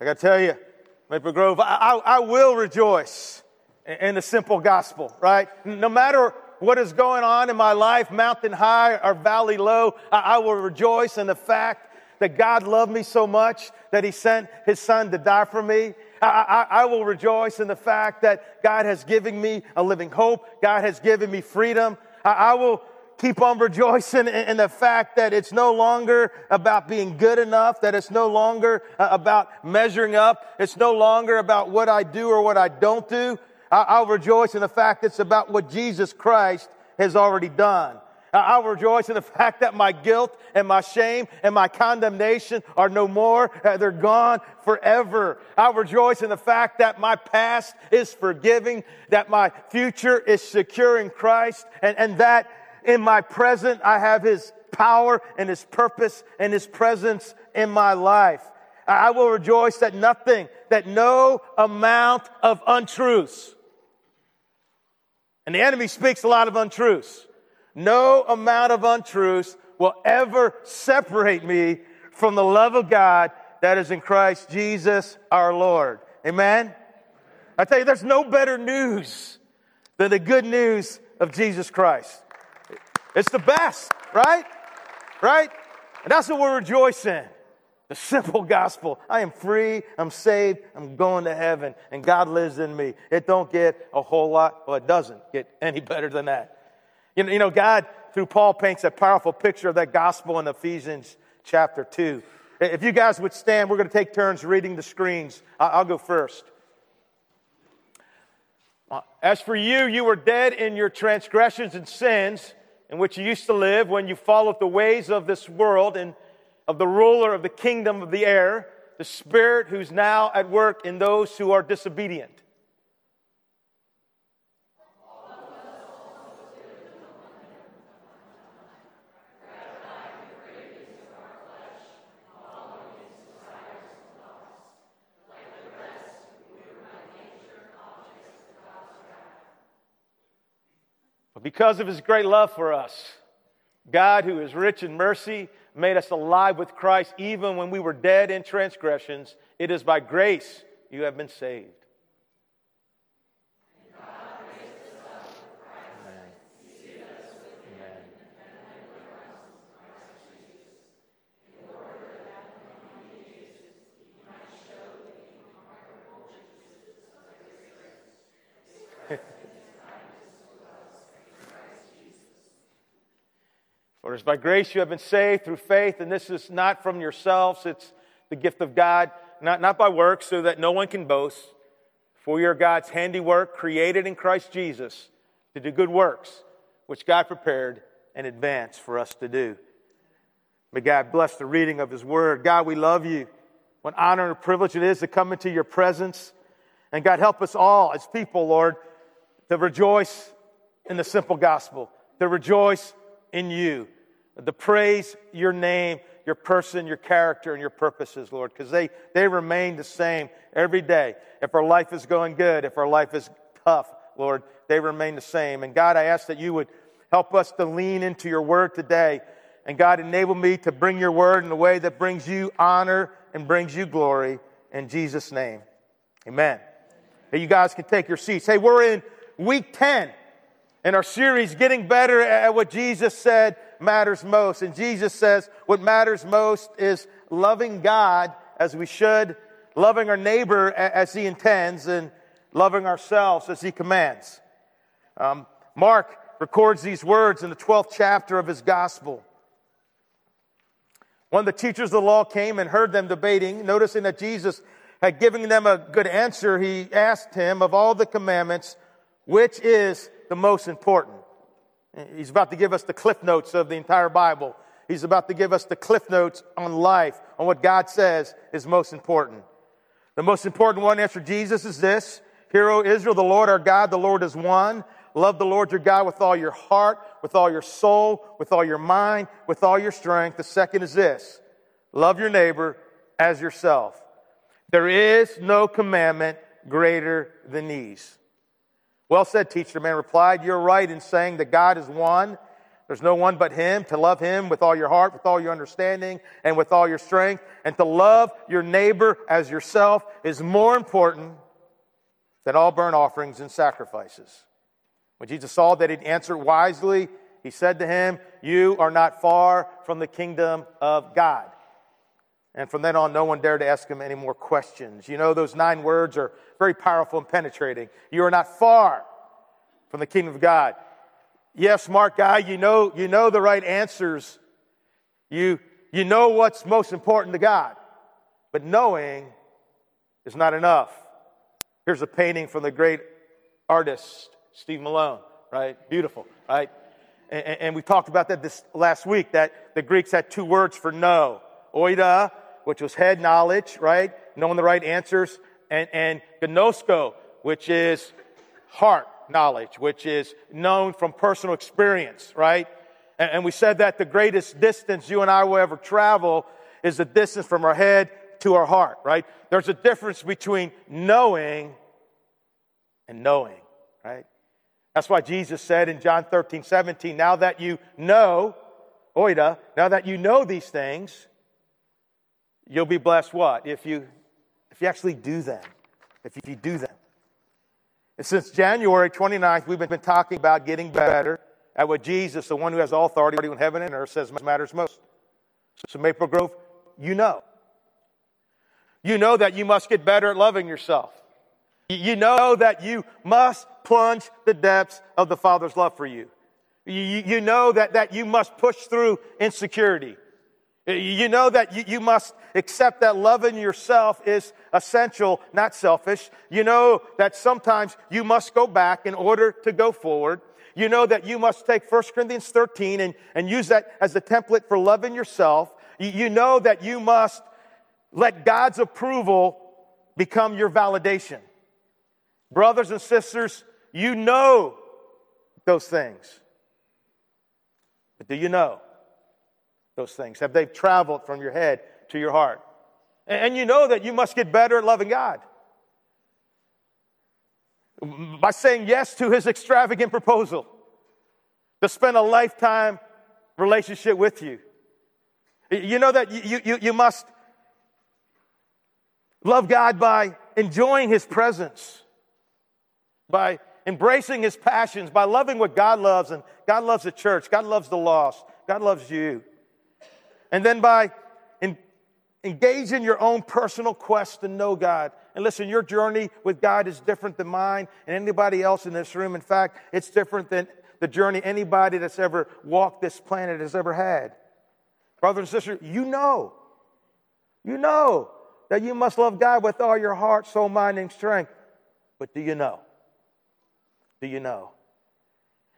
I got to tell you, Maple Grove, I, I, I will rejoice in, in the simple gospel, right? No matter what is going on in my life, mountain high or valley low, I, I will rejoice in the fact that God loved me so much that He sent His Son to die for me. I, I, I, will rejoice in the fact that God has given me a living hope. God has given me freedom. I, I will keep on rejoicing in, the fact that it's no longer about being good enough, that it's no longer uh, about measuring up. It's no longer about what I do or what I don't do. I'll rejoice in the fact it's about what Jesus Christ has already done. I'll rejoice in the fact that my guilt and my shame and my condemnation are no more. Uh, they're gone forever. I'll rejoice in the fact that my past is forgiving, that my future is secure in Christ, and, and that in my present I have His power and His purpose and His presence in my life. I will rejoice that nothing, that no amount of untruths, and the enemy speaks a lot of untruths. No amount of untruths will ever separate me from the love of God that is in Christ Jesus our Lord. Amen? I tell you, there's no better news than the good news of Jesus Christ. It's the best, right? Right? And that's what we're rejoicing. The simple gospel. I am free, I'm saved, I'm going to heaven, and God lives in me. It don't get a whole lot, well, it doesn't get any better than that. You know, you know, God, through Paul, paints a powerful picture of that gospel in Ephesians chapter 2. If you guys would stand, we're going to take turns reading the screens. I'll go first. Uh, as for you, you were dead in your transgressions and sins in which you used to live when you followed the ways of this world and of the ruler of the kingdom of the air, the spirit who's now at work in those who are disobedient. Because of his great love for us, God, who is rich in mercy, made us alive with Christ even when we were dead in transgressions. It is by grace you have been saved. By grace you have been saved through faith, and this is not from yourselves, it's the gift of God, not, not by works, so that no one can boast. For you are God's handiwork, created in Christ Jesus to do good works, which God prepared in advance for us to do. May God bless the reading of His Word. God, we love you. What honor and privilege it is to come into your presence. And God, help us all as people, Lord, to rejoice in the simple gospel, to rejoice in you to praise your name, your person, your character, and your purposes, Lord, because they, they remain the same every day. If our life is going good, if our life is tough, Lord, they remain the same. And God, I ask that you would help us to lean into your word today. And God, enable me to bring your word in a way that brings you honor and brings you glory. In Jesus' name, amen. Hey, you guys can take your seats. Hey, we're in week 10 in our series, Getting Better at What Jesus Said matters most. And Jesus says what matters most is loving God as we should, loving our neighbor as he intends, and loving ourselves as he commands. Um, Mark records these words in the 12th chapter of his gospel. When the teachers of the law came and heard them debating, noticing that Jesus had given them a good answer, he asked him, Of all the commandments, which is the most important? He's about to give us the cliff notes of the entire Bible. He's about to give us the cliff notes on life, on what God says is most important. The most important one after Jesus is this Hear, O Israel, the Lord our God, the Lord is one. Love the Lord your God with all your heart, with all your soul, with all your mind, with all your strength. The second is this love your neighbor as yourself. There is no commandment greater than these. Well said, teacher, man replied. You're right in saying that God is one. There's no one but Him, to love Him with all your heart, with all your understanding, and with all your strength. And to love your neighbor as yourself is more important than all burnt offerings and sacrifices. When Jesus saw that he'd answered wisely, he said to him, You are not far from the kingdom of God. And from then on, no one dared to ask him any more questions. You know, those nine words are very powerful and penetrating. You are not far from the kingdom of God. Yes, smart guy, you know, you know the right answers. You, you know what's most important to God. But knowing is not enough. Here's a painting from the great artist, Steve Malone, right? Beautiful, right? And, and, we talked about that this last week, that the Greeks had two words for know. Oida, which was head knowledge, right? Knowing the right answers, and, and ginosko, which is heart knowledge, which is known from personal experience, right? And, and we said that the greatest distance you and I will ever travel is the distance from our head to our heart, right? There's a difference between knowing and knowing, right? That's why Jesus said in John 13, 17, now that you know, oida, now that you know these things, you'll be blessed what? If you, if you actually do them. If you do them. And since January 29th, we've been talking about getting better at what Jesus, the one who has all authority in heaven and earth, says matters most. So, Maple Grove, you know. You know that you must get better at loving yourself. You know that you must plunge the depths of the Father's love for you. You, you know that, that you must push through insecurity. You know that you, you must accept that loving yourself is essential, not selfish. You know that sometimes you must go back in order to go forward. You know that you must take 1 Corinthians 13 and, and use that as a template for loving yourself. You, you know that you must let God's approval become your validation. Brothers and sisters, you know those things. But do you know those things? Have they traveled from your head to your heart? And you know that you must get better at loving God by saying yes to his extravagant proposal to spend a lifetime relationship with you. You know that you, you, you must love God by enjoying his presence by embracing his passions, by loving what God loves, and God loves the church, God loves the lost, God loves you. And then by in, your own personal quest to know God. And listen, your journey with God is different than mine and anybody else in this room. In fact, it's different than the journey anybody that's ever walked this planet has ever had. Brother and sister, you know, you know that you must love God with all your heart, soul, mind, and strength. But do you know? do you know?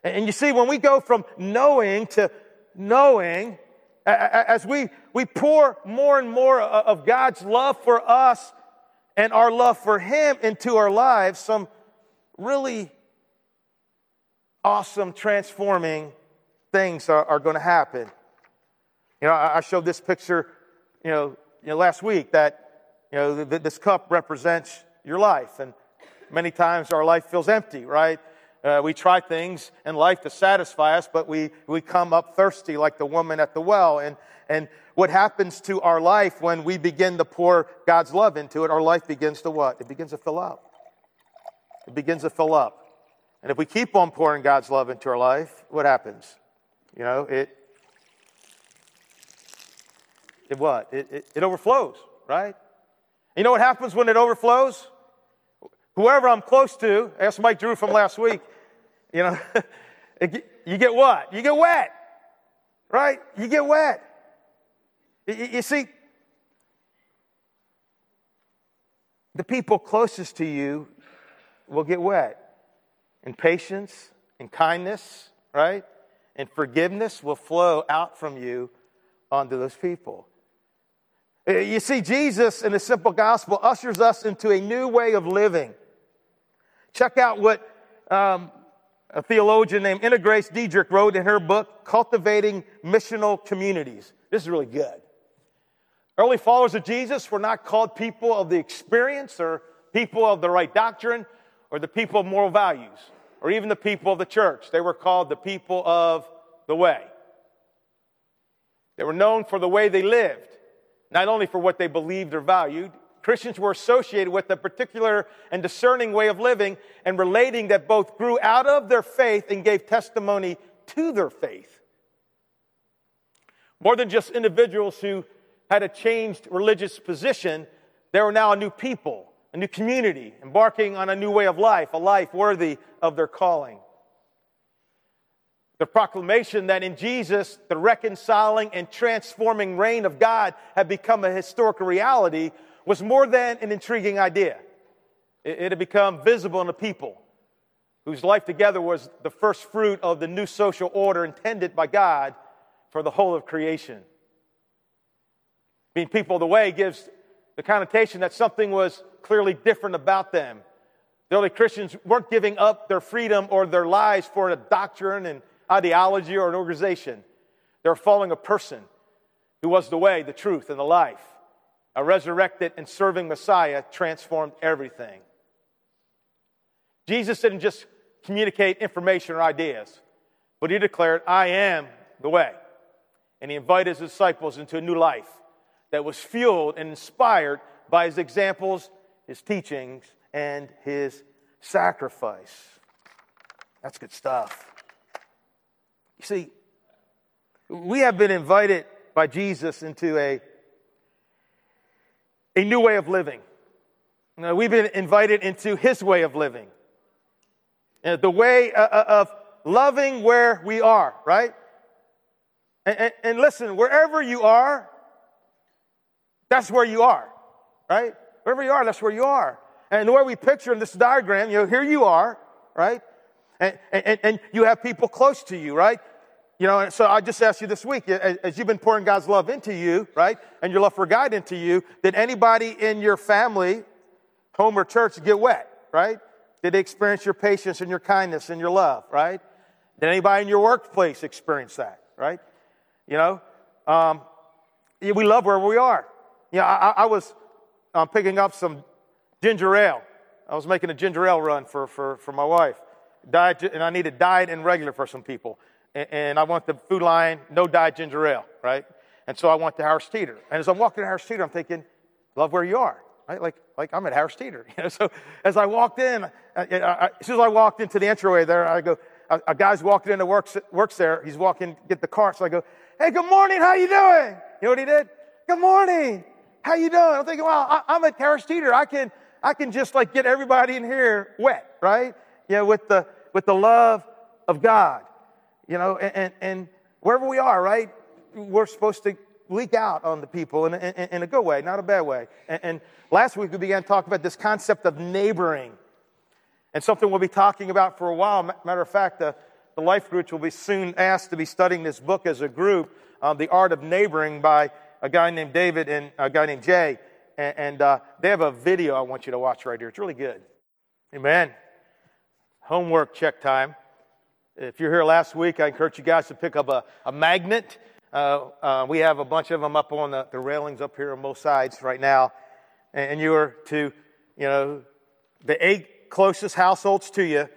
And you see, when we go from knowing to knowing, as we, we pour more and more of God's love for us and our love for Him into our lives, some really awesome, transforming things are, are going to happen. You know, I, showed this picture, you know, you know last week that, you know, this cup represents your life. And many times our life feels empty, right? Uh, we try things in life to satisfy us, but we, we come up thirsty like the woman at the well. And, and what happens to our life when we begin to pour God's love into it, our life begins to what? It begins to fill up. It begins to fill up. And if we keep on pouring God's love into our life, what happens? You know, it, it what? It, it, it overflows, right? You know what happens when it overflows? Whoever I'm close to, ask Mike Drew from last week, you know, you get what? You get wet, right? You get wet. You see, the people closest to you will get wet. And patience and kindness, right? And forgiveness will flow out from you onto those people. You see, Jesus in the simple gospel ushers us into a new way of living. Check out what um, a theologian named Inagrace Dietterich wrote in her book, Cultivating Missional Communities. This is really good. Early followers of Jesus were not called people of the experience or people of the right doctrine or the people of moral values or even the people of the church. They were called the people of the way. They were known for the way they lived, not only for what they believed or valued. Christians were associated with a particular and discerning way of living and relating that both grew out of their faith and gave testimony to their faith. More than just individuals who had a changed religious position, they were now a new people, a new community, embarking on a new way of life, a life worthy of their calling. The proclamation that in Jesus, the reconciling and transforming reign of God had become a historical reality was more than an intriguing idea. It, had become visible in the people whose life together was the first fruit of the new social order intended by God for the whole of creation. Being people of the way gives the connotation that something was clearly different about them. The early Christians weren't giving up their freedom or their lives for a doctrine and ideology or an organization. They were following a person who was the way, the truth, and the life. A resurrected and serving Messiah transformed everything. Jesus didn't just communicate information or ideas, but he declared, I am the way. And he invited his disciples into a new life that was fueled and inspired by his examples, his teachings, and his sacrifice. That's good stuff. You see, we have been invited by Jesus into a, a new way of living. We've been invited into his way of living. Uh, the way uh, uh, of loving where we are, right? And, and, and listen, wherever you are, that's where you are, right? Wherever you are, that's where you are. And the way we picture in this diagram, you know, here you are, right? And, and, and you have people close to you, right? You know, so I just asked you this week, as you've been pouring God's love into you, right? And your love for God into you, did anybody in your family, home or church, get wet, right? Did they experience your patience and your kindness and your love, right? Did anybody in your workplace experience that, right? You know, um, we love where we are. You know, I, I was um, picking up some ginger ale. I was making a ginger ale run for, for, for my wife. Diet, and I needed diet and regular for some people. And, I want the Food Lion, no diet ginger ale, right? And so I went to Harris Teeter. And as I'm walking to Harris Teeter, I'm thinking, love where you are, right? Like, like I'm at Harris Teeter. You know, so as I walked in, I, I, as soon as I walked into the entryway there, I go, a, a guy's walking in that works, works there. He's walking, get the car. So I go, hey, good morning. How you doing? You know what he did? Good morning. How you doing? I'm thinking, well, I, am at Harris Teeter. I can, I can just like get everybody in here wet, right? You know, with the, with the love of God, you know, and, and, wherever we are, right? We're supposed to leak out on the people in, in, in a good way, not a bad way. And, and last week we began talking about this concept of neighboring and something we'll be talking about for a while. Matter of fact, the, the life groups will be soon asked to be studying this book as a group, uh, The Art of Neighboring by a guy named David and a guy named Jay. And, and uh, they have a video I want you to watch right here. It's really good. Amen. Homework check time. If you're here last week, I encourage you guys to pick up a, a magnet. Uh, uh, we have a bunch of them up on the, the railings up here on both sides right now. And, and you are to, you know, the eight closest households to you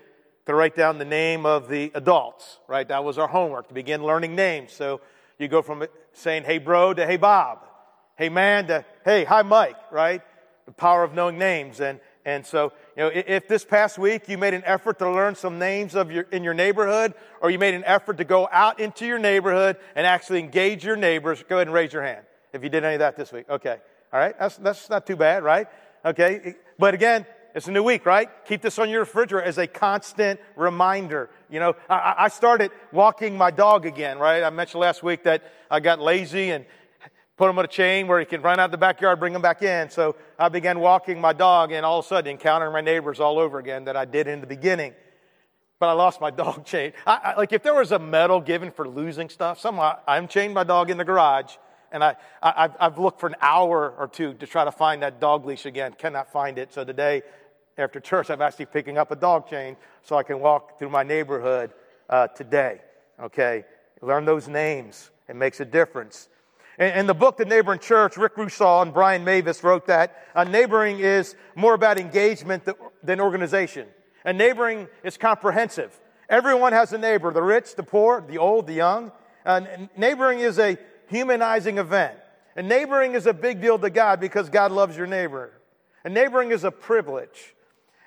to write down the name of the adults, right? That was our homework to begin learning names. So you go from saying, hey, bro, to hey, Bob. Hey, man, to hey, hi, Mike, right? The power of knowing names. And, and so, you know, if this past week you made an effort to learn some names of your, in your neighborhood, or you made an effort to go out into your neighborhood and actually engage your neighbors, go ahead and raise your hand if you did any of that this week. Okay. All right. That's, that's not too bad, right? Okay. But again, it's a new week, right? Keep this on your refrigerator as a constant reminder. You know, I, I, started walking my dog again, right? I mentioned last week that I got lazy and put him on a chain where he can run out the backyard, bring him back in. So I began walking my dog and all of a sudden encountering my neighbors all over again that I did in the beginning. But I lost my dog chain. I, I, like if there was a medal given for losing stuff, somehow I'm chained my dog in the garage and I, I, have looked for an hour or two to try to find that dog leash again. Cannot find it. So today after church, I'm actually picking up a dog chain so I can walk through my neighborhood uh, today. Okay? Learn those names. It makes a difference. In, the book, The Neighboring Church, Rick Rusaw and Brian Mavis wrote that uh, neighboring is more about engagement than organization. And neighboring is comprehensive. Everyone has a neighbor the rich, the poor, the old, the young. Uh, neighboring is a humanizing event. And neighboring is a big deal to God because God loves your neighbor. And neighboring is a privilege.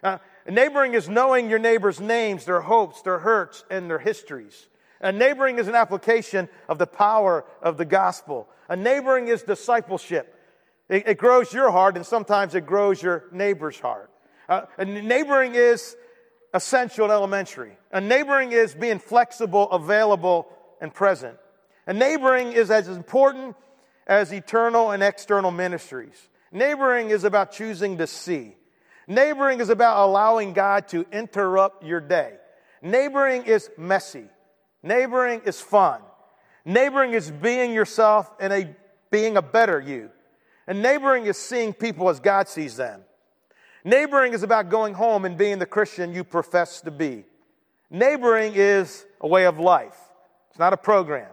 Uh, neighboring is knowing your neighbor's names, their hopes, their hurts, and their histories. And neighboring is an application of the power of the gospel. A neighboring is discipleship. It, it, grows your heart, and sometimes it grows your neighbor's heart. Uh, neighboring is essential and elementary. A neighboring is being flexible, available, and present. A neighboring is as important as eternal and external ministries. Neighboring is about choosing to see. Neighboring is about allowing God to interrupt your day. Neighboring is messy. Neighboring is fun. Neighboring is being yourself and a, being a better you. And neighboring is seeing people as God sees them. Neighboring is about going home and being the Christian you profess to be. Neighboring is a way of life, it's not a program.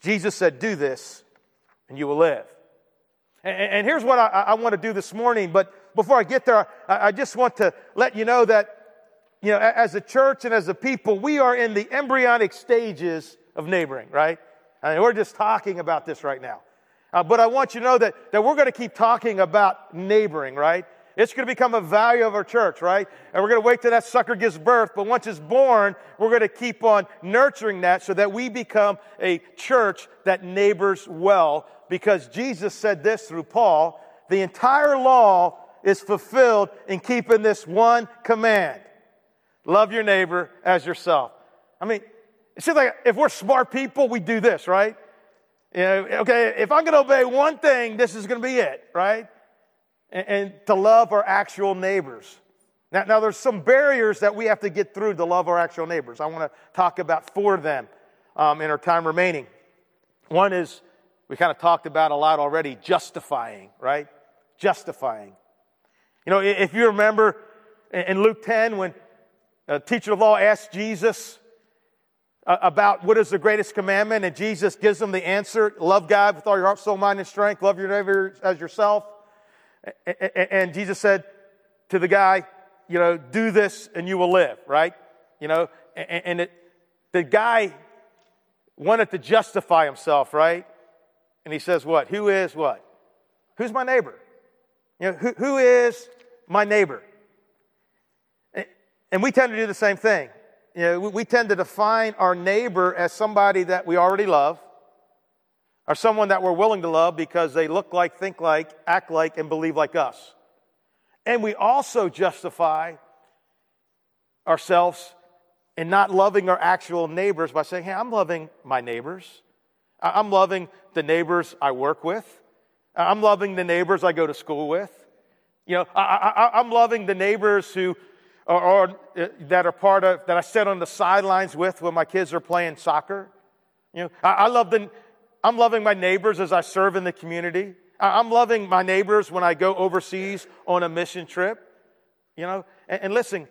Jesus said, Do this and you will live. And, and here's what I, I, want to do this morning, but before I get there, I, I just want to let you know that, you know, as a church and as a people, we are in the embryonic stages of neighboring, right? I mean, we're just talking about this right now. Uh, but I want you to know that, that we're going to keep talking about neighboring, right? It's going to become a value of our church, right? And we're going to wait till that sucker gives birth. But once it's born, we're going to keep on nurturing that so that we become a church that neighbors well. Because Jesus said this through Paul the entire law is fulfilled in keeping this one command love your neighbor as yourself. I mean, it seems like if we're smart people, we do this, right? You know, okay, if I'm going to obey one thing, this is going to be it, right? and, and to love our actual neighbors. Now, now, there's some barriers that we have to get through to love our actual neighbors. I want to talk about four of them um, in our time remaining. One is, we kind of talked about a lot already, justifying, right? Justifying. You know, if you remember in Luke 10, when a teacher of law asked Jesus uh, about what is the greatest commandment, and Jesus gives them the answer love God with all your heart, soul, mind, and strength, love your neighbor as yourself. And Jesus said to the guy, you know, do this and you will live, right? You know, and it, the guy wanted to justify himself, right? And he says, what? Who is what? Who's my neighbor? You know, who, who is my neighbor? And we tend to do the same thing. You know, we tend to define our neighbor as somebody that we already love or someone that we're willing to love because they look like, think like, act like, and believe like us. And we also justify ourselves in not loving our actual neighbors by saying, hey, I'm loving my neighbors. I'm loving the neighbors I work with. I'm loving the neighbors I go to school with. You know, I, am loving the neighbors who are, are, uh, that are part of, that I sit on the sidelines with when my kids are playing soccer. You know, I, I love the, I'm loving my neighbors as I serve in the community. I'm loving my neighbors when I go overseas on a mission trip. You know, and, and listen,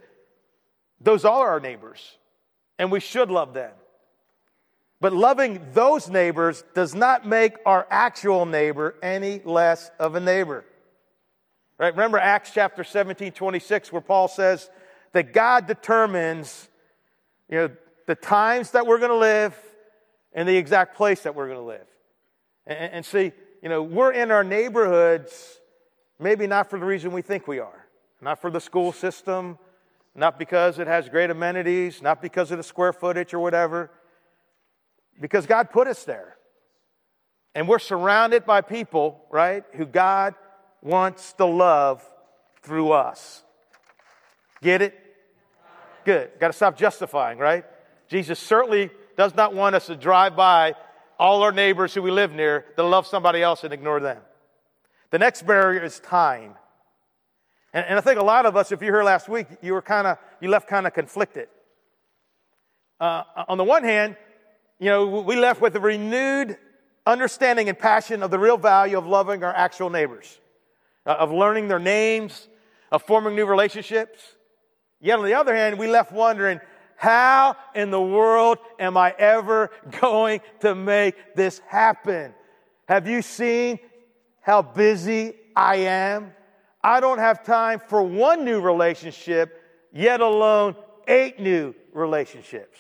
those are our neighbors, and we should love them. But loving those neighbors does not make our actual neighbor any less of a neighbor. Right? Remember Acts chapter 17, 26, where Paul says that God determines, you know, the times that we're going to live, and the exact place that we're going to live. And, and, see, you know, we're in our neighborhoods maybe not for the reason we think we are, not for the school system, not because it has great amenities, not because of the square footage or whatever, because God put us there. And we're surrounded by people, right, who God wants to love through us. Get it? Good. Got to stop justifying, right? Jesus certainly does not want us to drive by all our neighbors who we live near to love somebody else and ignore them. The next barrier is time. And, and I think a lot of us, if you were here last week, you were kind of, you left kind of conflicted. Uh, on the one hand, you know, we left with a renewed understanding and passion of the real value of loving our actual neighbors, uh, of learning their names, of forming new relationships. Yet on the other hand, we left wondering, how in the world am I ever going to make this happen? Have you seen how busy I am? I don't have time for one new relationship, yet alone eight new relationships.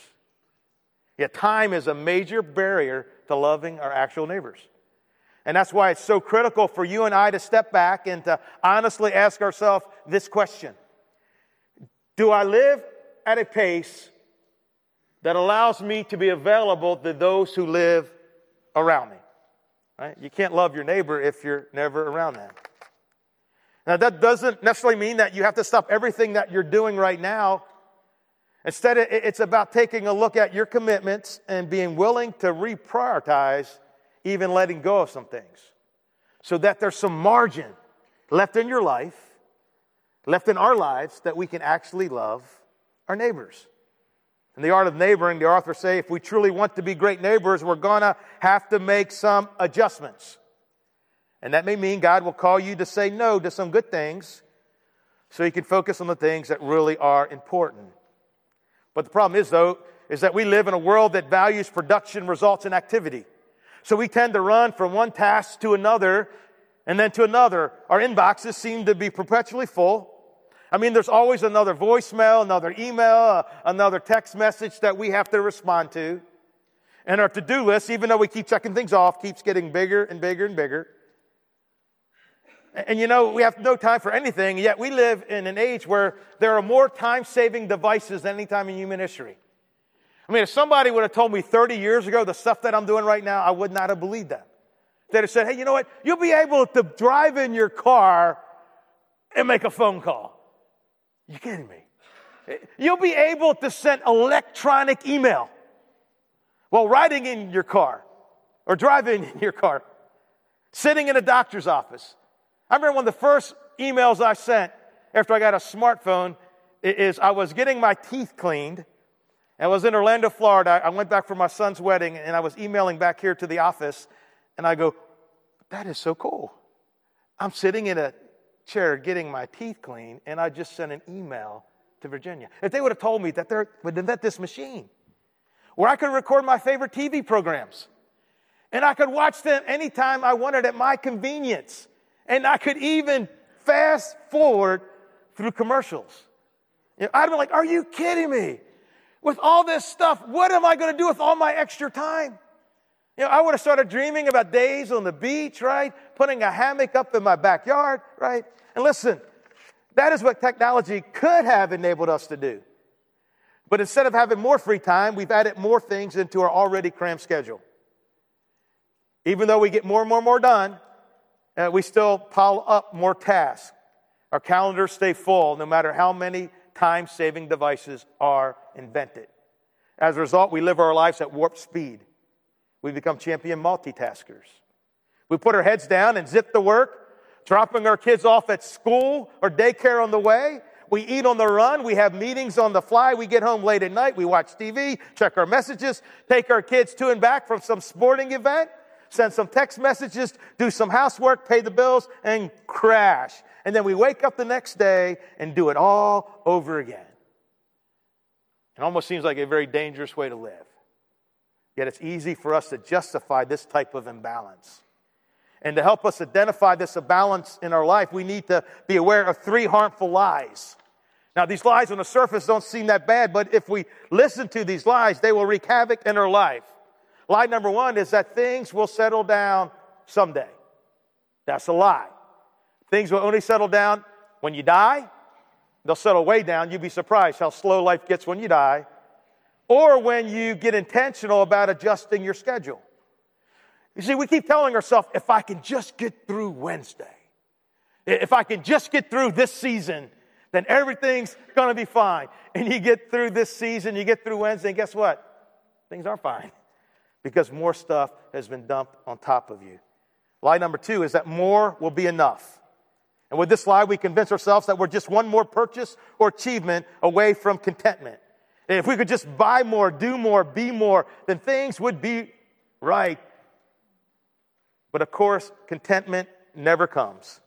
Yet time is a major barrier to loving our actual neighbors. And that's why it's so critical for you and I to step back and to honestly ask ourselves this question Do I live at a pace that allows me to be available to those who live around me? Right? You can't love your neighbor if you're never around them. Now, that doesn't necessarily mean that you have to stop everything that you're doing right now. Instead, it's about taking a look at your commitments and being willing to reprioritize even letting go of some things so that there's some margin left in your life, left in our lives, that we can actually love our neighbors. In the art of neighboring, the author say if we truly want to be great neighbors, we're gonna have to make some adjustments. And that may mean God will call you to say no to some good things so you can focus on the things that really are important. But the problem is, though, is that we live in a world that values production results and activity. So we tend to run from one task to another and then to another. Our inboxes seem to be perpetually full. I mean, there's always another voicemail, another email, uh, another text message that we have to respond to. And our to do list, even though we keep checking things off, keeps getting bigger and bigger and bigger. And, you know, we have no time for anything, yet we live in an age where there are more time saving devices than any time in human history. I mean, if somebody would have told me 30 years ago the stuff that I'm doing right now, I would not have believed them. They'd have said, hey, you know what? You'll be able to drive in your car and make a phone call. You kidding me? You'll be able to send electronic email while riding in your car or driving in your car, sitting in a doctor's office. I remember one of the first emails I sent after I got a smartphone is I was getting my teeth cleaned I was in Orlando, Florida. I went back for my son's wedding and I was emailing back here to the office and I go, that is so cool. I'm sitting in a chair getting my teeth cleaned and I just sent an email to Virginia. If they would have told me that they would invent this machine where I could record my favorite TV programs and I could watch them anytime I wanted at my convenience and I could even fast forward through commercials. You know, I'd be like, are you kidding me? with all this stuff, what am I going to do with all my extra time? You know, I would have started dreaming about days on the beach, right? Putting a hammock up in my backyard, right? And listen, that is what technology could have enabled us to do. But instead of having more free time, we've added more things into our already cramped schedule. Even though we get more and more and more done, uh, we still pile up more tasks. Our calendars stay full no matter how many time saving devices are invented. As a result, we live our lives at warp speed. We become champion multitaskers. We put our heads down and zip the work, dropping our kids off at school or daycare on the way. We eat on the run. We have meetings on the fly. We get home late at night. We watch TV, check our messages, take our kids to and back from some sporting event, send some text messages, do some housework, pay the bills, and crash. And then we wake up the next day and do it all over again. It almost seems like a very dangerous way to live. Yet it's easy for us to justify this type of imbalance. And to help us identify this imbalance in our life, we need to be aware of three harmful lies. Now, these lies on the surface don't seem that bad, but if we listen to these lies, they will wreak havoc in our life. Lie number one is that things will settle down someday. That's a lie. Things will only settle down when you die They'll settle way down. You'd be surprised how slow life gets when you die, or when you get intentional about adjusting your schedule. You see, we keep telling ourselves, if I can just get through Wednesday, if I can just get through this season, then everything's to be fine. And you get through this season, you get through Wednesday, and guess what? Things aren't fine because more stuff has been dumped on top of you. Lie number two is that more will be enough. And with this lie, we convince ourselves that we're just one more purchase or achievement away from contentment. And if we could just buy more, do more, be more, then things would be right. But of course, contentment never comes.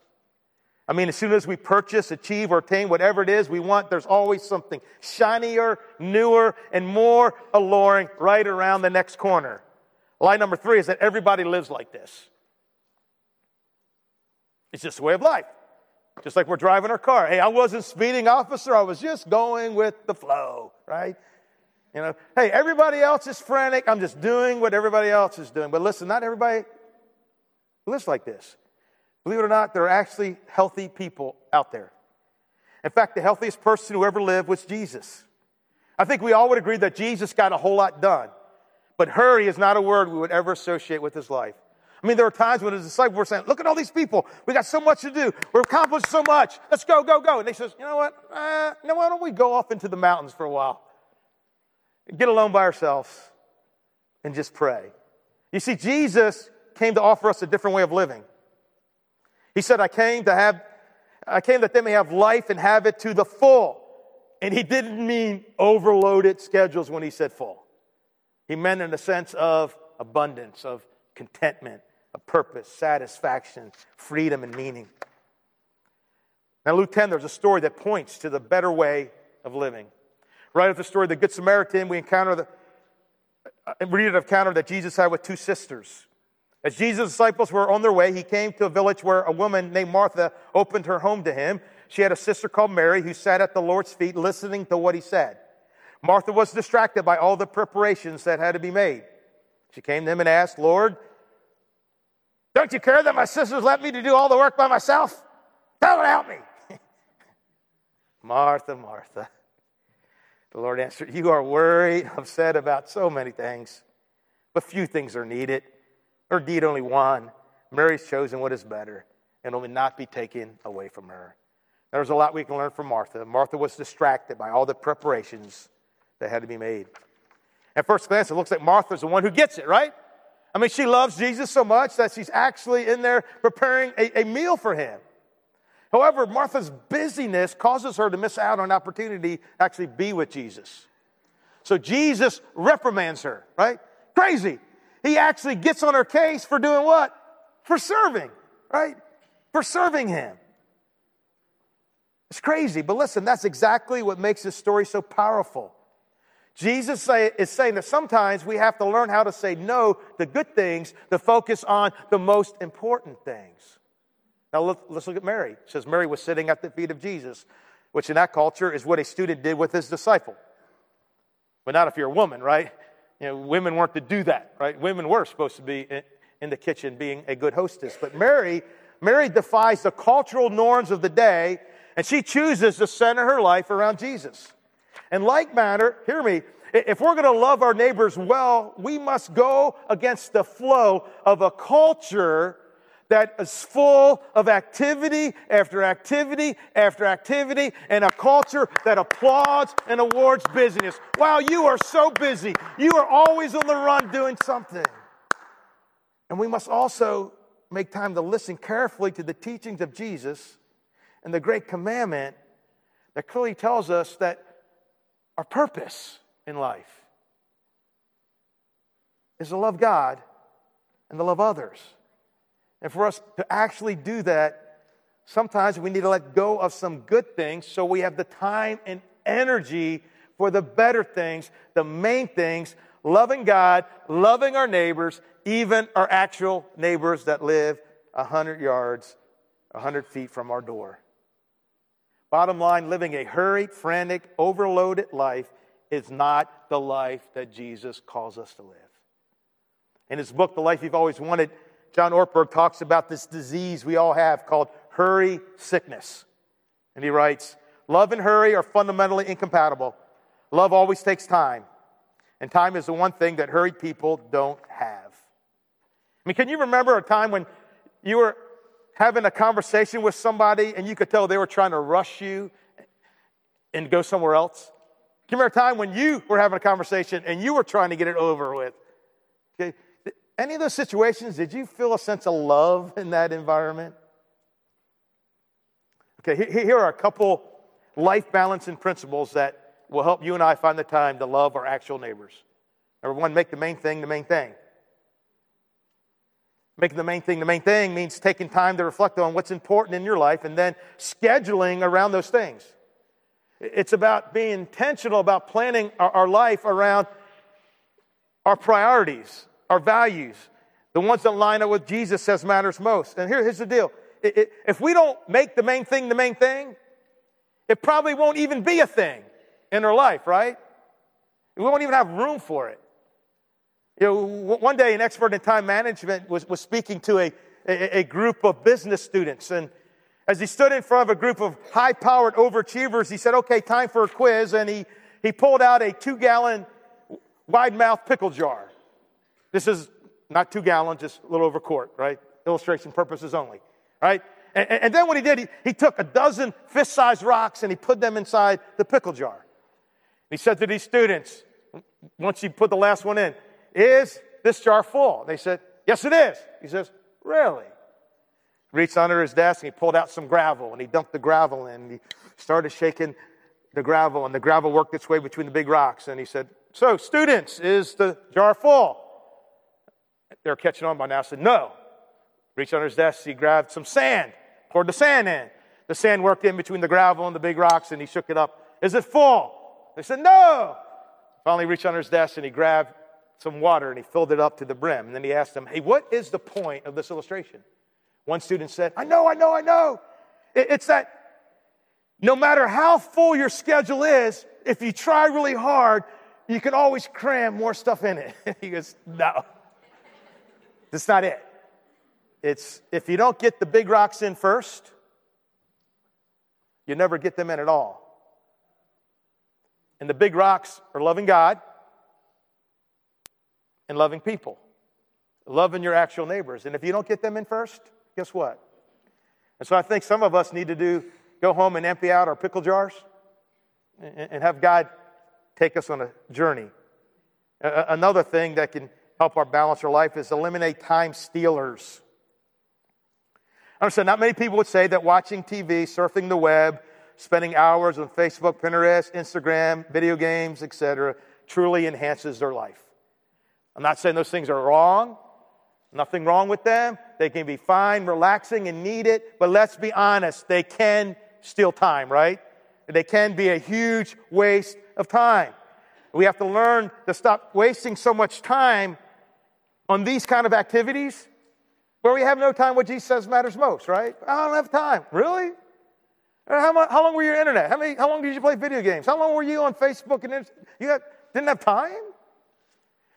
I mean, as soon as we purchase, achieve, or attain whatever it is we want, there's always something shinier, newer, and more alluring right around the next corner. Lie number three is that everybody lives like this. It's just a way of life. Just like we're driving our car. Hey, I wasn't speeding, officer. I was just going with the flow, right? You know, hey, everybody else is frantic. I'm just doing what everybody else is doing. But listen, not everybody lives like this. Believe it or not, there are actually healthy people out there. In fact, the healthiest person who ever lived was Jesus. I think we all would agree that Jesus got a whole lot done. But hurry is not a word we would ever associate with his life. I mean, there are times when his disciples were saying, Look at all these people. We got so much to do. We're accomplished so much. Let's go, go, go. And they says, You know what? Uh, you know, why don't we go off into the mountains for a while? Get alone by ourselves and just pray. You see, Jesus came to offer us a different way of living. He said, I came to have, I came that they may have life and have it to the full. And he didn't mean overloaded schedules when he said full. He meant in the sense of abundance, of contentment, of purpose, satisfaction, freedom, and meaning. Now, Luke 10, there's a story that points to the better way of living. Right at the story of the Good Samaritan, we encounter the uh, read an encounter that Jesus had with two sisters. As Jesus' disciples were on their way, he came to a village where a woman named Martha opened her home to him. She had a sister called Mary who sat at the Lord's feet listening to what he said. Martha was distracted by all the preparations that had to be made. She came to him and asked, Lord, don't you care that my sisters left me to do all the work by myself? Tell them to help me. Martha, Martha. The Lord answered, You are worried, upset about so many things, but few things are needed, or indeed only one. Mary's chosen what is better, and will not be taken away from her. There's a lot we can learn from Martha. Martha was distracted by all the preparations that had to be made. At first glance, it looks like Martha's the one who gets it, right? I mean, she loves Jesus so much that she's actually in there preparing a, a meal for him. However, Martha's busyness causes her to miss out on an opportunity to actually be with Jesus. So Jesus reprimands her, right? Crazy. He actually gets on her case for doing what? For serving, right? For serving him. It's crazy, but listen, that's exactly what makes this story so powerful. Jesus say, is saying that sometimes we have to learn how to say no to good things to focus on the most important things. Now look, let's look at Mary. It says Mary was sitting at the feet of Jesus, which in that culture is what a student did with his disciple. But not if you're a woman, right? You know, women weren't to do that, right? Women were supposed to be in the kitchen being a good hostess. But Mary, Mary defies the cultural norms of the day, and she chooses to center her life around Jesus. And like manner, hear me, if we're going to love our neighbors well, we must go against the flow of a culture that is full of activity after activity after activity and a culture that applauds and awards busyness. Wow, you are so busy. You are always on the run doing something. And we must also make time to listen carefully to the teachings of Jesus and the great commandment that clearly tells us that our purpose in life is to love God and to love others. And for us to actually do that, sometimes we need to let go of some good things so we have the time and energy for the better things, the main things, loving God, loving our neighbors, even our actual neighbors that live 100 yards, 100 feet from our door. Bottom line living a hurried, frantic, overloaded life is not the life that Jesus calls us to live. In his book, The Life You've Always Wanted, John Ortberg talks about this disease we all have called hurry sickness. And he writes Love and hurry are fundamentally incompatible. Love always takes time, and time is the one thing that hurried people don't have. I mean, can you remember a time when you were having a conversation with somebody and you could tell they were trying to rush you and go somewhere else? Can you remember a time when you were having a conversation and you were trying to get it over with? Okay. Any of those situations, did you feel a sense of love in that environment? Okay, here are a couple life balancing principles that will help you and I find the time to love our actual neighbors. Number one, make the main thing the main thing. Making the main thing the main thing means taking time to reflect on what's important in your life and then scheduling around those things. It's about being intentional about planning our, life around our priorities, our values, the ones that line up with Jesus says matters most. And here, here's the deal if we don't make the main thing the main thing, it probably won't even be a thing in our life, right? We won't even have room for it. You know, one day an expert in time management was, was speaking to a, a, a group of business students. And as he stood in front of a group of high powered overachievers, he said, okay, time for a quiz. And he, he pulled out a two gallon wide mouth pickle jar. This is not two gallons, just a little over a quart, right? Illustration purposes only, right? And, and then what he did, he, he took a dozen fist sized rocks and he put them inside the pickle jar. He said to these students, once you put the last one in, is this jar full? They said, Yes, it is. He says, Really? Reached under his desk and he pulled out some gravel and he dumped the gravel in. And he started shaking the gravel and the gravel worked its way between the big rocks. And he said, So, students, is the jar full? They're catching on by now. Said, No. Reached under his desk, he grabbed some sand, poured the sand in. The sand worked in between the gravel and the big rocks and he shook it up. Is it full? They said, No. Finally reached under his desk and he grabbed some water and he filled it up to the brim. And then he asked them, Hey, what is the point of this illustration? One student said, I know, I know, I know. It's that no matter how full your schedule is, if you try really hard, you can always cram more stuff in it. he goes, No, that's not it. It's if you don't get the big rocks in first, you never get them in at all. And the big rocks are loving God and loving people, loving your actual neighbors. And if you don't get them in first, guess what? And so I think some of us need to do go home and empty out our pickle jars and have God take us on a journey. Another thing that can help our balance our life is eliminate time stealers. I understand not many people would say that watching TV, surfing the web, spending hours on Facebook, Pinterest, Instagram, video games, etc., truly enhances their life. I'm not saying those things are wrong. Nothing wrong with them. They can be fine, relaxing, and needed. But let's be honest, they can steal time, right? They can be a huge waste of time. We have to learn to stop wasting so much time on these kind of activities where we have no time what Jesus says matters most, right? I don't have time. Really? How, much, how long were you on internet? How, many, how long did you play video games? How long were you on Facebook? And you didn't have time?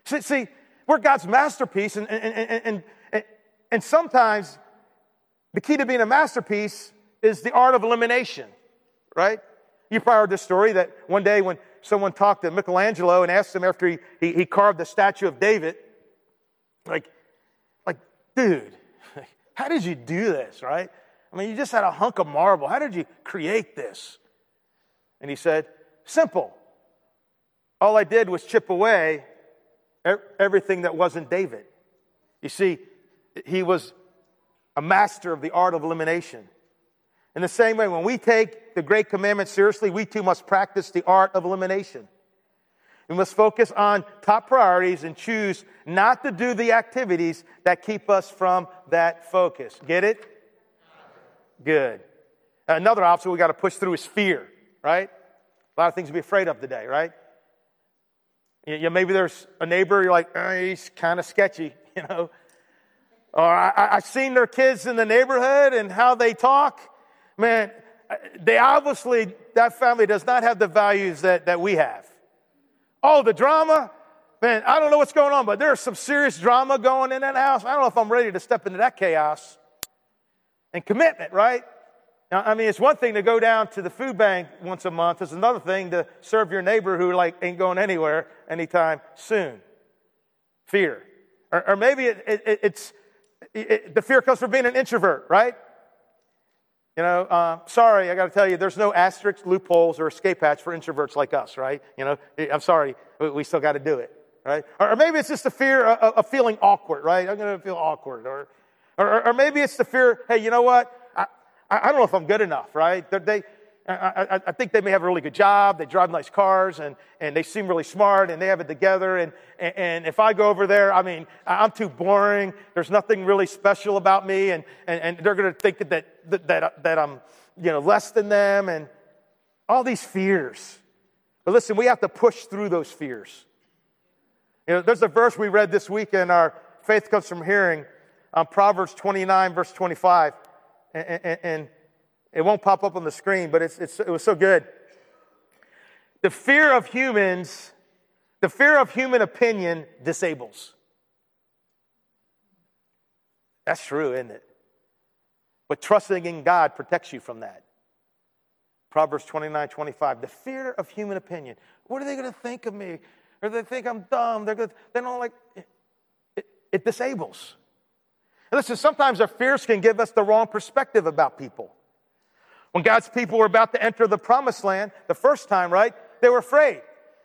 See, see, we're God's masterpiece, and, and, and, and, and sometimes the key to being a masterpiece is the art of elimination, right? You probably heard this story that one day when someone talked to Michelangelo and asked him after he, he, he carved the statue of David, like, like, dude, how did you do this, right? I mean, you just had a hunk of marble. How did you create this? And he said, simple. All I did was chip away everything that wasn't David. You see, he was a master of the art of elimination. In the same way, when we take the Great Commandment seriously, we too must practice the art of elimination. We must focus on top priorities and choose not to do the activities that keep us from that focus. Get it? Good. Another obstacle we got to push through is fear, right? A lot of things to be afraid of today, right? You know, maybe there's a neighbor, you're like, oh, he's kind of sketchy, you know. Or I, I've seen their kids in the neighborhood and how they talk. Man, uh, they obviously, that family does not have the values that, that we have. Oh, the drama, man, I don't know what's going on, but there's some serious drama going in that house. I don't know if I'm ready to step into that chaos. And commitment, right? Now, I mean, it's one thing to go down to the food bank once a month. It's another thing to serve your neighbor who like ain't going anywhere anytime soon. Fear, or, or maybe it, it, it's it, the fear comes from being an introvert, right? You know, uh, sorry, I got to tell you, there's no asterisk, loopholes, or escape hatch for introverts like us, right? You know, I'm sorry, we still got to do it, right? Or, or, maybe it's just the fear of, of feeling awkward, right? I'm going to feel awkward, or, or, or maybe it's the fear, hey, you know what? I, I don't know if I'm good enough, right? They're, they, I, I, think they may have a really good job. They drive nice cars and, and they seem really smart and they have it together. And, and, and if I go over there, I mean, I'm too boring. There's nothing really special about me. And, and, and they're going to think that, that, that, that I'm, you know, less than them and all these fears. But listen, we have to push through those fears. You know, there's a verse we read this week in our Faith Comes From Hearing, um, Proverbs 29, verse 25. And, and, it won't pop up on the screen, but it's, it's, it was so good. The fear of humans, the fear of human opinion disables. That's true, isn't it? But trusting in God protects you from that. Proverbs 29 25. The fear of human opinion. What are they going to think of me? Or they think I'm dumb. They're to, they don't like it, it disables. And listen, sometimes our fears can give us the wrong perspective about people. When God's people were about to enter the promised land the first time, right? They were afraid.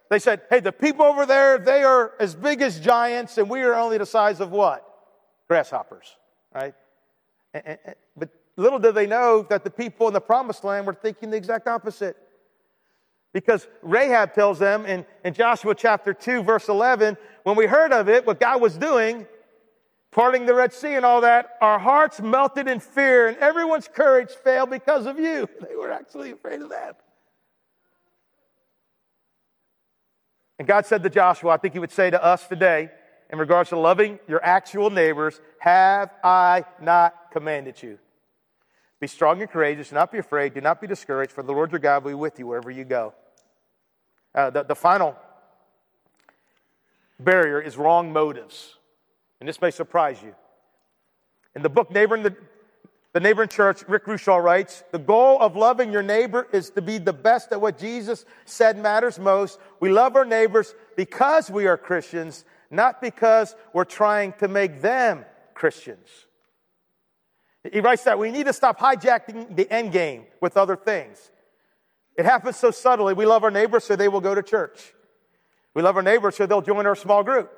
They said, Hey, the people over there, they are as big as giants, and we are only the size of what? Grasshoppers, right? And, and, but little did they know that the people in the promised land were thinking the exact opposite. Because Rahab tells them in, in Joshua chapter 2, verse 11, when we heard of it, what God was doing, parting the Red Sea and all that, our hearts melted in fear and everyone's courage failed because of you. They were actually afraid of that. And God said to Joshua, I think he would say to us today, in regards to loving your actual neighbors, have I not commanded you? Be strong and courageous, do not be afraid, do not be discouraged, for the Lord your God will be with you wherever you go. Uh, the, the final barrier is wrong motives. And this may surprise you. In the book Neighboring the, the Neighboring Church, Rick Rusaw writes The goal of loving your neighbor is to be the best at what Jesus said matters most. We love our neighbors because we are Christians, not because we're trying to make them Christians. He writes that we need to stop hijacking the end game with other things. It happens so subtly. We love our neighbors so they will go to church. We love our neighbors so they'll join our small group.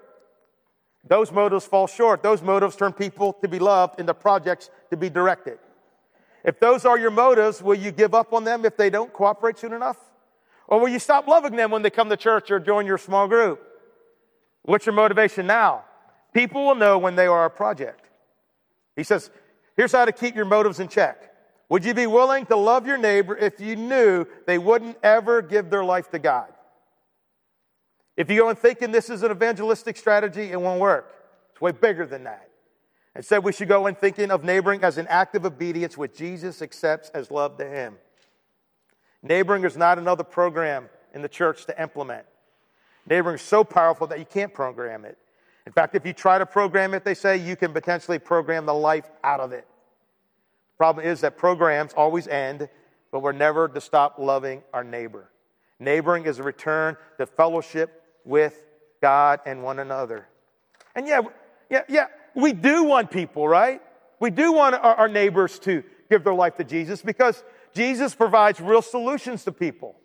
Those motives fall short. Those motives turn people to be loved into projects to be directed. If those are your motives, will you give up on them if they don't cooperate soon enough? Or will you stop loving them when they come to church or join your small group? What's your motivation now? People will know when they are a project. He says, here's how to keep your motives in check. Would you be willing to love your neighbor if you knew they wouldn't ever give their life to God? If you go in thinking this is an evangelistic strategy, it won't work. It's way bigger than that. Instead, we should go in thinking of neighboring as an act of obedience which Jesus accepts as love to him. Neighboring is not another program in the church to implement. Neighboring is so powerful that you can't program it. In fact, if you try to program it, they say you can potentially program the life out of it. The problem is that programs always end, but we're never to stop loving our neighbor. Neighboring is a return to fellowship with God and one another. And yeah, yeah, yeah, we do want people, right? We do want our, our neighbors to give their life to Jesus because Jesus provides real solutions to people.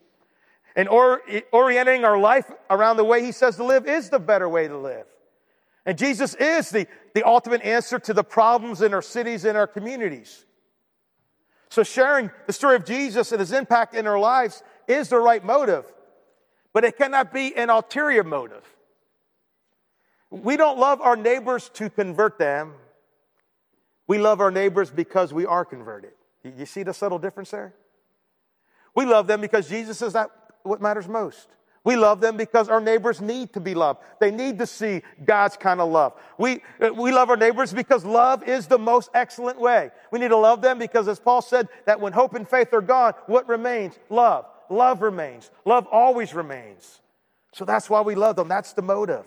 And or, orienting our life around the way he says to live is the better way to live. And Jesus is the, the ultimate answer to the problems in our cities and our communities. So, sharing the story of Jesus and his impact in our lives is the right motive, but it cannot be an ulterior motive. We don't love our neighbors to convert them. We love our neighbors because we are converted. You see the subtle difference there? We love them because Jesus is that what matters most. We love them because our neighbors need to be loved. They need to see God's kind of love. We, we love our neighbors because love is the most excellent way. We need to love them because, as Paul said, that when hope and faith are gone, what remains? Love. Love remains. Love always remains. So that's why we love them. That's the motive.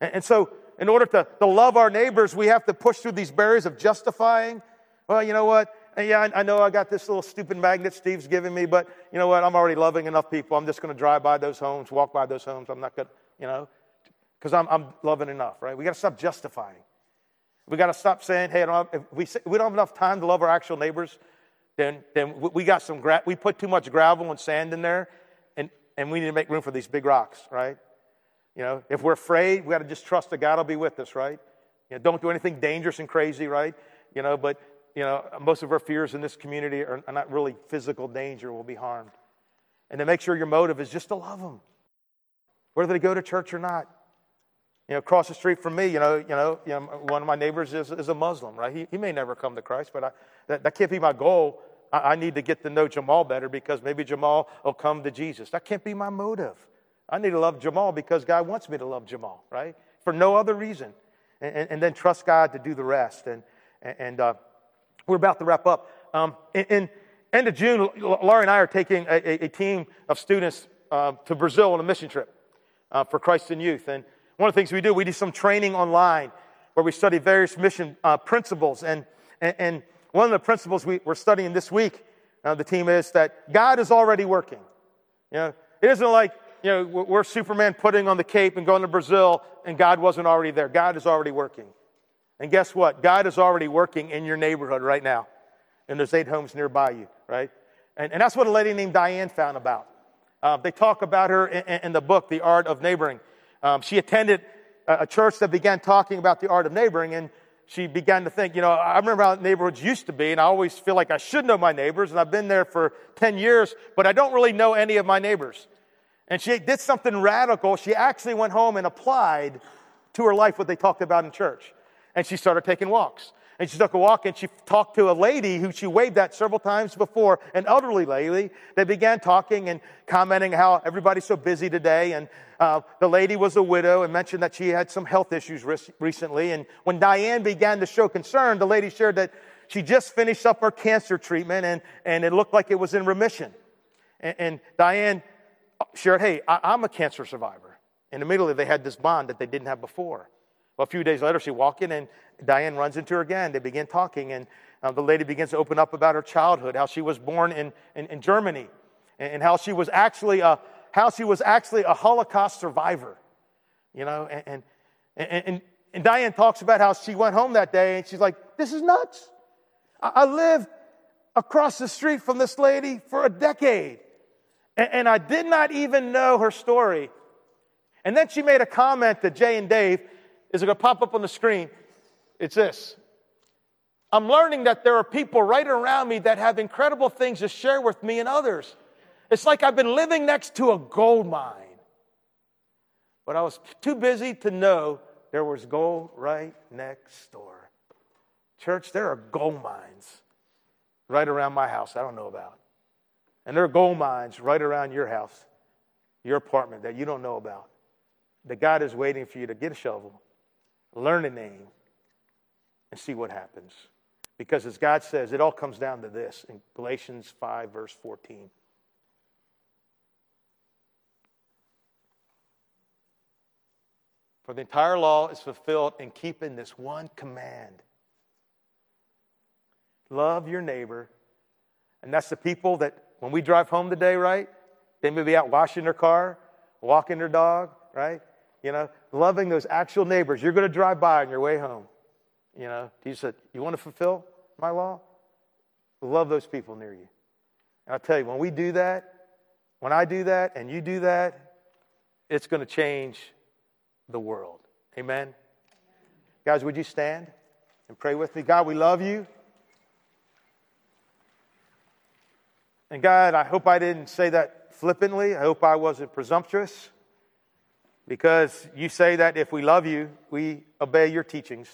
And, and so, in order to, to love our neighbors, we have to push through these barriers of justifying. Well, you know what? Yeah, I, I know I got this little stupid magnet Steve's giving me, but you know what? I'm already loving enough people. I'm just going to drive by those homes, walk by those homes. I'm not going to, you know, because I'm, I'm loving enough, right? We got to stop justifying. We got to stop saying, hey, have, we, we don't have enough time to love our actual neighbors, then, then we got some, gra- we put too much gravel and sand in there, and, and we need to make room for these big rocks, right? You know, if we're afraid, we got to just trust that God will be with us, right? You know, don't do anything dangerous and crazy, right? You know, but you know, most of our fears in this community are, not really physical danger, We'll be harmed. And to make sure your motive is just to love them, whether they go to church or not. You know, across the street from me, you know, you know, you know one of my neighbors is, is a Muslim, right? He, he may never come to Christ, but I, that, that can't be my goal. I, I need to get to know Jamal better because maybe Jamal will come to Jesus. That can't be my motive. I need to love Jamal because God wants me to love Jamal, right? For no other reason. And, and, and then trust God to do the rest. And, and uh, We're about to wrap up. Um, in, in end of June, Laurie and I are taking a, a team of students uh, to Brazil on a mission trip uh, for Christ in Youth. And one of the things we do, we do some training online where we study various mission uh, principles. And, and, and, one of the principles we, are studying this week, uh, the team is that God is already working. You know, it isn't like you know we're Superman putting on the cape and going to Brazil and God wasn't already there. God is already working. And guess what? God is already working in your neighborhood right now. And there's eight homes nearby you, right? And, and that's what a lady named Diane found about. Uh, they talk about her in, in, the book, The Art of Neighboring. Um, she attended a, a church that began talking about the art of neighboring, and she began to think, you know, I remember how neighborhoods used to be, and I always feel like I should know my neighbors, and I've been there for 10 years, but I don't really know any of my neighbors. And she did something radical. She actually went home and applied to her life what they talked about in church. And she started taking walks. And she took a walk and she talked to a lady who she waved at several times before, an elderly lady. They began talking and commenting how everybody's so busy today. And uh, the lady was a widow and mentioned that she had some health issues recently. And when Diane began to show concern, the lady shared that she just finished up her cancer treatment and, and it looked like it was in remission. And, and Diane shared, Hey, I, I'm a cancer survivor. And immediately they had this bond that they didn't have before. Well, a few days later, she walked in and Diane runs into her again. They begin talking, and uh, the lady begins to open up about her childhood, how she was born in, in, in Germany, and, and, how she was actually a, how she was actually a Holocaust survivor. You know, and, and, and, and Diane talks about how she went home that day and she's like, This is nuts. I, I lived across the street from this lady for a decade, and, and I did not even know her story. And then she made a comment to Jay and Dave is going to pop up on the screen? It's this. I'm learning that there are people right around me that have incredible things to share with me and others. It's like I've been living next to a gold mine. But I was too busy to know there was gold right next door. Church, there are gold mines right around my house I don't know about. And there are gold mines right around your house, your apartment that you don't know about. That God is waiting for you to get a shovel learn a name, and see what happens. Because as God says, it all comes down to this in Galatians 5, verse 14. For the entire law is fulfilled in keeping this one command love your neighbor. And that's the people that when we drive home today, right? They may be out washing their car, walking their dog, right? You know, loving those actual neighbors you're going to drive by on your way home. You know, Jesus said, You want to fulfill my law? Love those people near you. And I'll tell you, when we do that, when I do that and you do that, it's going to change the world. Amen? Guys, would you stand and pray with me? God, we love you. And God, I hope I didn't say that flippantly. I hope I wasn't presumptuous because you say that if we love you, we obey your teachings.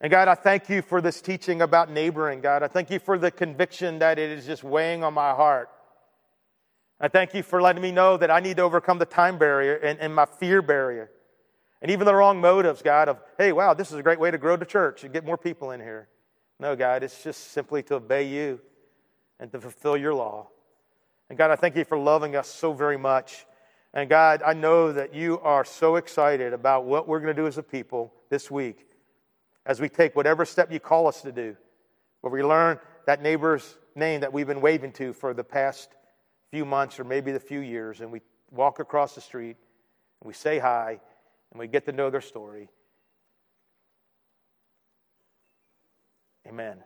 And God, I thank you for this teaching about neighboring, God. I thank you for the conviction that it is just weighing on my heart. I thank you for letting me know that I need to overcome the time barrier and, and my fear barrier. And even the wrong motives, God, of, hey, wow, this is a great way to grow the church and get more people in here. No, God, it's just simply to obey you and to fulfill your law. And God, I thank you for loving us so very much. And God, I know that you are so excited about what we're going to do as a people this week as we take whatever step you call us to do, where we learn that neighbor's name that we've been waving to for the past few months or maybe the few years, and we walk across the street and we say hi and we get to know their story. Amen.